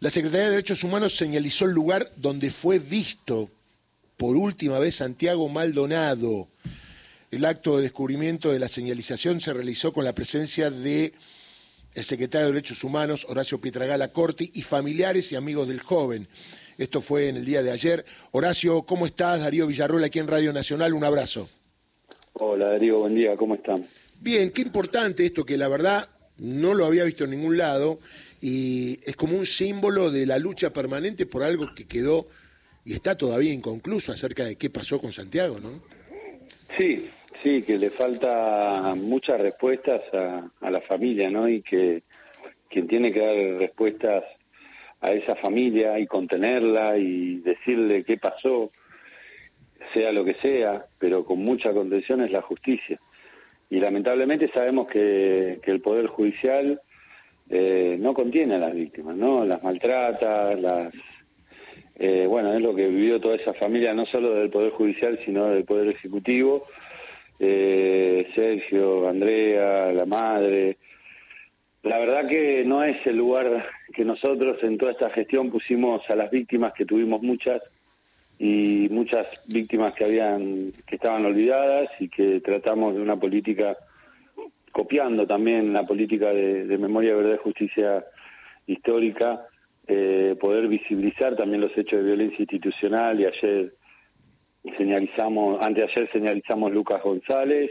La Secretaría de Derechos Humanos señalizó el lugar donde fue visto por última vez Santiago Maldonado. El acto de descubrimiento de la señalización se realizó con la presencia de el secretario de Derechos Humanos, Horacio Pietragala Corti, y familiares y amigos del joven. Esto fue en el día de ayer. Horacio, ¿cómo estás? Darío Villarroel aquí en Radio Nacional, un abrazo. Hola Darío, buen día, ¿cómo están? Bien, qué importante esto que la verdad no lo había visto en ningún lado y es como un símbolo de la lucha permanente por algo que quedó y está todavía inconcluso acerca de qué pasó con Santiago, ¿no? Sí, sí, que le falta muchas respuestas a, la familia, ¿no? Y que quien tiene que dar respuestas a esa familia y contenerla y decirle qué pasó, sea lo que sea, pero con mucha contención es la justicia. Y lamentablemente sabemos que, que el Poder Judicial eh, no contiene a las víctimas, ¿no? Las maltrata, las... Eh, bueno, es lo que vivió toda esa familia, no solo del Poder Judicial, sino del Poder Ejecutivo. Eh, Sergio, Andrea, la madre. La verdad que no es el lugar que nosotros en toda esta gestión pusimos a las víctimas, que tuvimos muchas, y muchas víctimas que habían que estaban olvidadas y que tratamos de una política copiando también la política de, memoria, verdad y justicia histórica, eh, poder visibilizar también los hechos de violencia institucional. Y ayer señalizamos, anteayer señalizamos Lucas González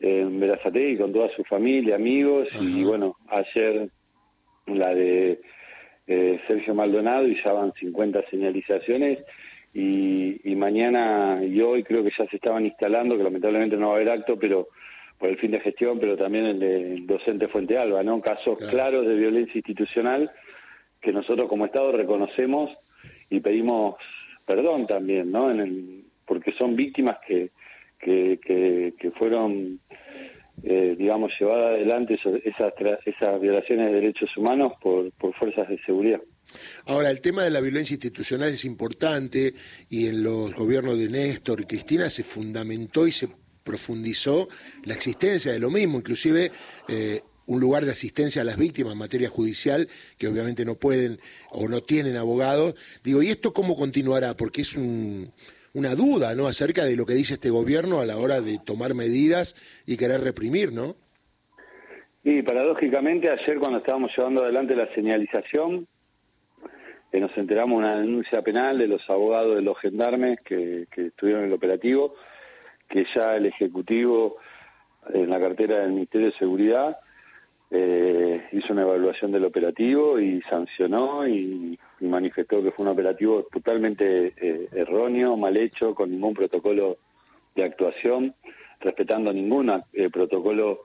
en Verazategui con toda su familia, amigos. Y bueno, ayer la de eh, Sergio Maldonado y ya van 50 señalizaciones. Y, y mañana y hoy creo que ya se estaban instalando, que lamentablemente no va a haber acto, pero por el fin de gestión, pero también el, de, docente Fuente Alba, ¿no? Casos claros de violencia institucional que nosotros como Estado reconocemos y pedimos perdón también, ¿no? En el, porque son víctimas que, que, que, fueron, eh, digamos, llevadas adelante esas, esas violaciones de derechos humanos por, por fuerzas de seguridad. Ahora, el tema de la violencia institucional es importante y en los gobiernos de Néstor y Cristina se fundamentó y se profundizó la existencia de lo mismo, inclusive eh, un lugar de asistencia a las víctimas en materia judicial, que obviamente no pueden o no tienen abogados. Digo, ¿y esto cómo continuará? Porque es una duda, ¿no?, acerca de lo que dice este gobierno a la hora de tomar medidas y querer reprimir, ¿no? Y paradójicamente ayer cuando estábamos llevando adelante la señalización, eh, nos enteramos de una denuncia penal de los abogados de los gendarmes que estuvieron en el operativo, que ya el Ejecutivo, en la cartera del Ministerio de Seguridad, eh, hizo una evaluación del operativo y sancionó y, manifestó que fue un operativo totalmente eh, erróneo, mal hecho, con ningún protocolo de actuación, respetando ningún eh, protocolo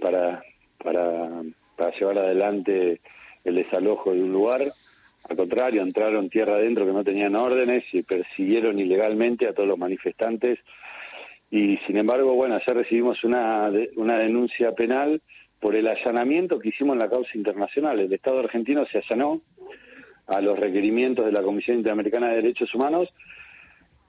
para, para, para llevar adelante el desalojo de un lugar. Al contrario, entraron tierra adentro que no tenían órdenes y persiguieron ilegalmente a todos los manifestantes. Y sin embargo, bueno, ayer recibimos una, una denuncia penal por el allanamiento que hicimos en la causa internacional. El Estado argentino se allanó a los requerimientos de la Comisión Interamericana de Derechos Humanos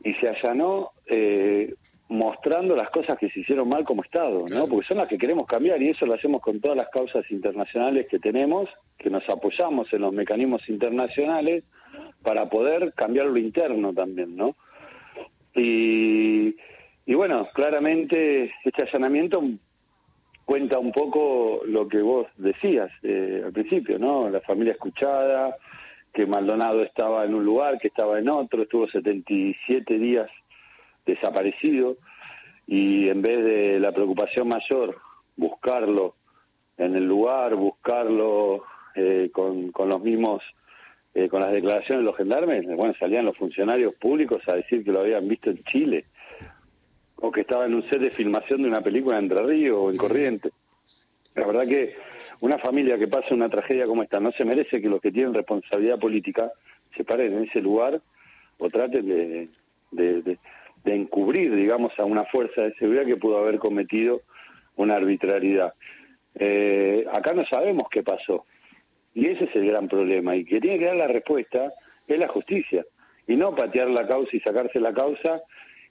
y se allanó eh, mostrando las cosas que se hicieron mal como Estado, ¿no? Porque son las que queremos cambiar y eso lo hacemos con todas las causas internacionales que tenemos, que nos apoyamos en los mecanismos internacionales para poder cambiar lo interno también, ¿no? Y, y bueno, claramente este allanamiento cuenta un poco lo que vos decías eh, al principio, ¿no? La familia escuchada, que Maldonado estaba en un lugar, que estaba en otro, estuvo 77 días desaparecido y en vez de la preocupación mayor, buscarlo en el lugar, buscarlo eh, con, con los mismos, eh, con las declaraciones de los gendarmes, bueno, salían los funcionarios públicos a decir que lo habían visto en Chile o que estaba en un set de filmación de una película en Entre Ríos o en Corriente. La verdad que una familia que pasa una tragedia como esta no se merece que los que tienen responsabilidad política se paren en ese lugar o traten de, de, de encubrir, digamos, a una fuerza de seguridad que pudo haber cometido una arbitrariedad. Eh, acá no sabemos qué pasó. Y ese es el gran problema. Y que tiene que dar la respuesta es la justicia. Y no patear la causa y sacarse la causa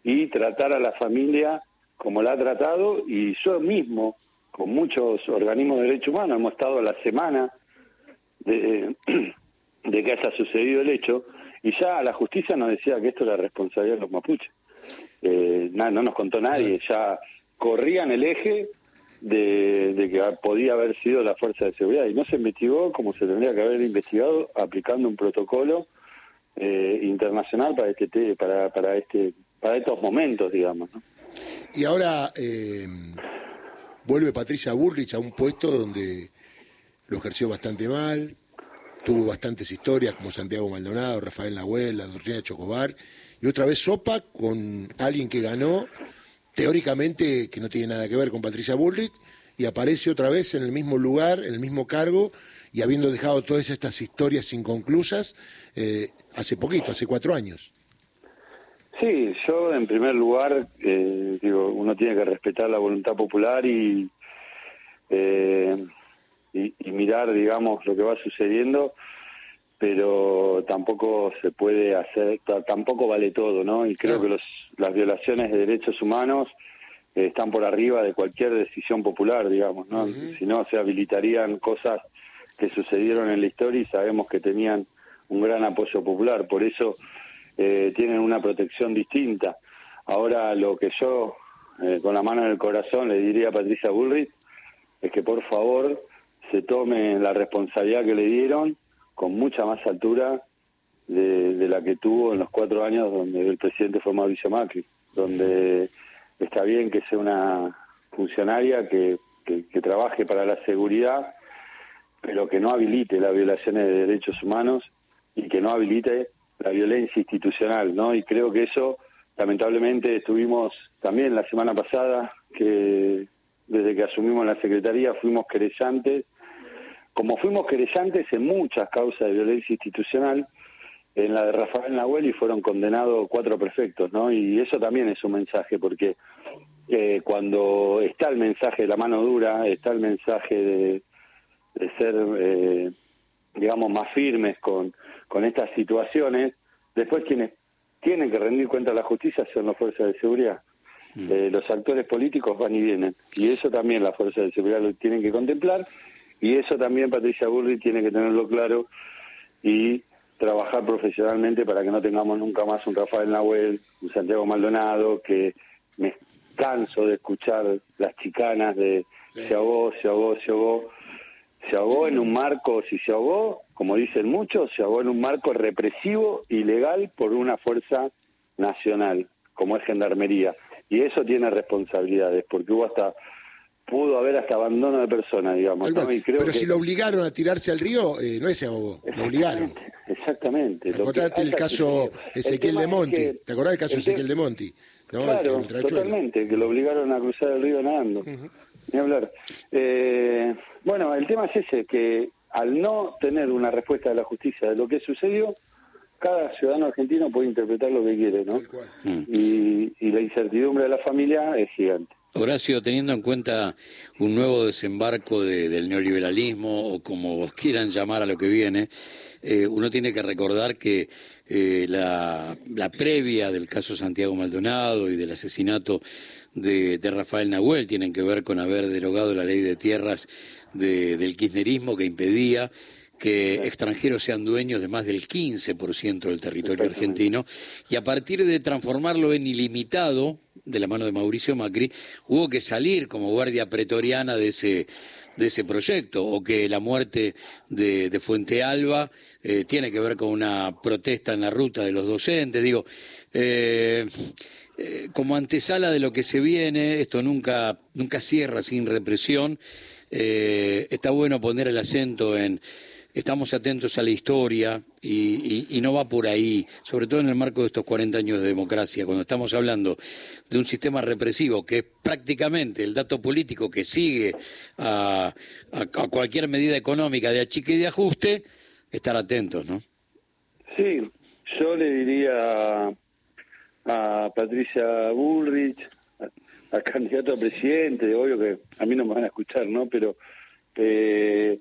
y tratar a la familia como la ha tratado. Y yo mismo, con muchos organismos de derechos humanos, hemos estado la semana de, de que haya sucedido el hecho, y ya la justicia nos decía que esto era responsabilidad de los mapuches. Eh, no nos contó nadie, ya corrían el eje de, que podía haber sido la fuerza de seguridad y no se investigó como se tendría que haber investigado aplicando un protocolo eh, internacional para este para para este para estos momentos digamos y ahora eh, vuelve Patricia Bullrich a un puesto donde lo ejerció bastante mal tuvo bastantes historias como Santiago Maldonado Rafael Nahuel la doctrina Chocobar y otra vez sopa con alguien que ganó teóricamente que no tiene nada que ver con Patricia Bullrich, y aparece otra vez en el mismo lugar, en el mismo cargo, y habiendo dejado todas estas historias inconclusas eh, hace poquito, hace cuatro años. Sí, yo en primer lugar, eh, digo, uno tiene que respetar la voluntad popular y, eh, y, y, mirar, digamos, lo que va sucediendo pero tampoco se puede hacer, tampoco vale todo, ¿no? Y creo que los, las violaciones de derechos humanos eh, están por arriba de cualquier decisión popular, digamos, ¿no? Si no, se habilitarían cosas que sucedieron en la historia y sabemos que tenían un gran apoyo popular, por eso eh, tienen una protección distinta. Ahora, lo que yo, eh, con la mano en el corazón, le diría a Patricia Bullrich es que por favor se tome la responsabilidad que le dieron con mucha más altura de, la que tuvo en los cuatro años donde el presidente fue Mauricio Macri, donde está bien que sea una funcionaria que, que, trabaje para la seguridad, pero que no habilite las violaciones de derechos humanos y que no habilite la violencia institucional, ¿no? Y creo que eso, lamentablemente, estuvimos también la semana pasada, que desde que asumimos la Secretaría fuimos querellantes como fuimos querellantes en muchas causas de violencia institucional, en la de Rafael Nahuel y fueron condenados cuatro prefectos, ¿no? Y eso también es un mensaje, porque eh, cuando está el mensaje de la mano dura, está el mensaje de, ser, eh, digamos, más firmes con, con estas situaciones, después quienes tienen que rendir cuenta a la justicia son las fuerzas de seguridad. Mm. Eh, los actores políticos van y vienen, y eso también las fuerzas de seguridad lo tienen que contemplar, y eso también Patricia Burri tiene que tenerlo claro y trabajar profesionalmente para que no tengamos nunca más un Rafael Nahuel, un Santiago Maldonado, que me canso de escuchar las chicanas de se ahogó, se ahogó, se ahogó. Se ahogó en un marco, si se ahogó, como dicen muchos, se ahogó en un marco represivo, ilegal, por una fuerza nacional, como es Gendarmería. Y eso tiene responsabilidades, porque hubo hasta pudo haber hasta abandono de personas, digamos. pero si lo obligaron a tirarse al río, eh, no es ese ahogó, lo obligaron. Exactamente. ¿Te acordás el caso Ezequiel de Monti? ¿Te acordás del caso Ezequiel de Monti? Claro, totalmente, que lo obligaron a cruzar el río nadando. Ni hablar. Eh, bueno, el tema es ese, que al no tener una respuesta de la justicia de lo que sucedió, cada ciudadano argentino puede interpretar lo que quiere, ¿no? Y, y la incertidumbre de la familia es gigante. Horacio, teniendo en cuenta un nuevo desembarco del neoliberalismo o como vos quieran llamar a lo que viene, eh, uno tiene que recordar que eh, la, previa del caso Santiago Maldonado y del asesinato de, Rafael Nahuel tienen que ver con haber derogado la ley de tierras del kirchnerismo que impedía que extranjeros sean dueños de más del 15% del territorio argentino y a partir de transformarlo en ilimitado de la mano de Mauricio Macri hubo que salir como guardia pretoriana de ese de ese proyecto o que la muerte de, de Fuente Alba eh, tiene que ver con una protesta en la ruta de los docentes. Digo eh, eh, como antesala de lo que se viene esto nunca nunca cierra sin represión. Está bueno poner el acento en estamos atentos a la historia y, no va por ahí, sobre todo en el marco de estos 40 años de democracia, cuando estamos hablando de un sistema represivo que es prácticamente el dato político que sigue a, cualquier medida económica de achique y de ajuste, estar atentos, ¿no? Sí, yo le diría a Patricia Bullrich, al candidato a presidente, obvio que a mí no me van a escuchar, ¿no? Pero eh,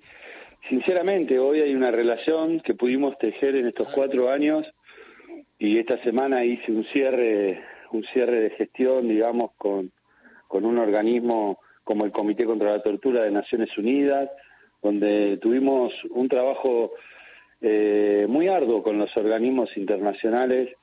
Sinceramente, hoy hay una relación que pudimos tejer en estos cuatro años y esta semana hice un cierre, un cierre de gestión, digamos, con, con un organismo como el Comité contra la Tortura de Naciones Unidas, donde tuvimos un trabajo eh, muy arduo con los organismos internacionales,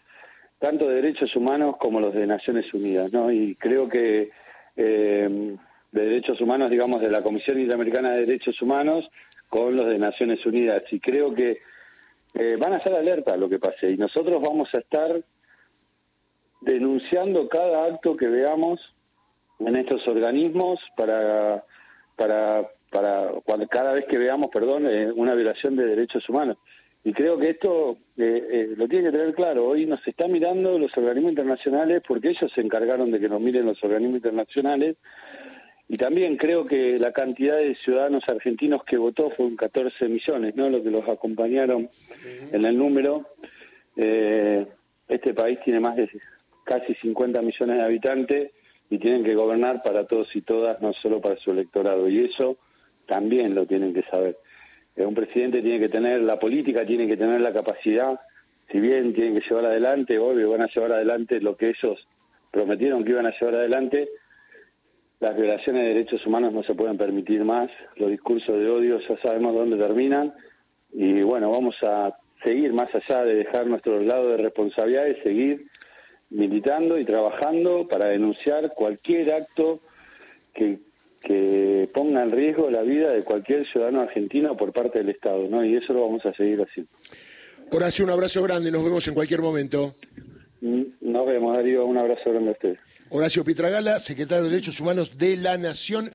tanto de derechos humanos como los de Naciones Unidas, ¿no? Y creo que eh, de derechos humanos, digamos, de la Comisión Interamericana de Derechos Humanos con los de Naciones Unidas. Y creo que eh, van a estar alerta a lo que pase. Y nosotros vamos a estar denunciando cada acto que veamos en estos organismos para para para cuando, cada vez que veamos perdón eh, una violación de derechos humanos y creo que esto eh, eh, lo tiene que tener claro hoy nos está mirando los organismos internacionales porque ellos se encargaron de que nos miren los organismos internacionales y también creo que la cantidad de ciudadanos argentinos que votó fue un 14 millones no lo que los acompañaron en el número este país tiene más de casi 50 millones de habitantes y tienen que gobernar para todos y todas, no solo para su electorado. Y eso también lo tienen que saber. Eh, un presidente tiene que tener, la política tiene que tener la capacidad, si bien tienen que llevar adelante, obvio, van a llevar adelante lo que ellos prometieron que iban a llevar adelante, las violaciones de derechos humanos no se pueden permitir más, los discursos de odio ya sabemos dónde terminan, y bueno, vamos a seguir más allá de dejar nuestro lado de responsabilidad y seguir militando y trabajando para denunciar cualquier acto que, que ponga en riesgo la vida de cualquier ciudadano argentino por parte del Estado, ¿no? Y eso lo vamos a seguir haciendo. Horacio, un abrazo grande, nos vemos en cualquier momento. Nos vemos, Darío, un abrazo grande a ustedes. Horacio Pietragala, secretario de Derechos Humanos de la Nación.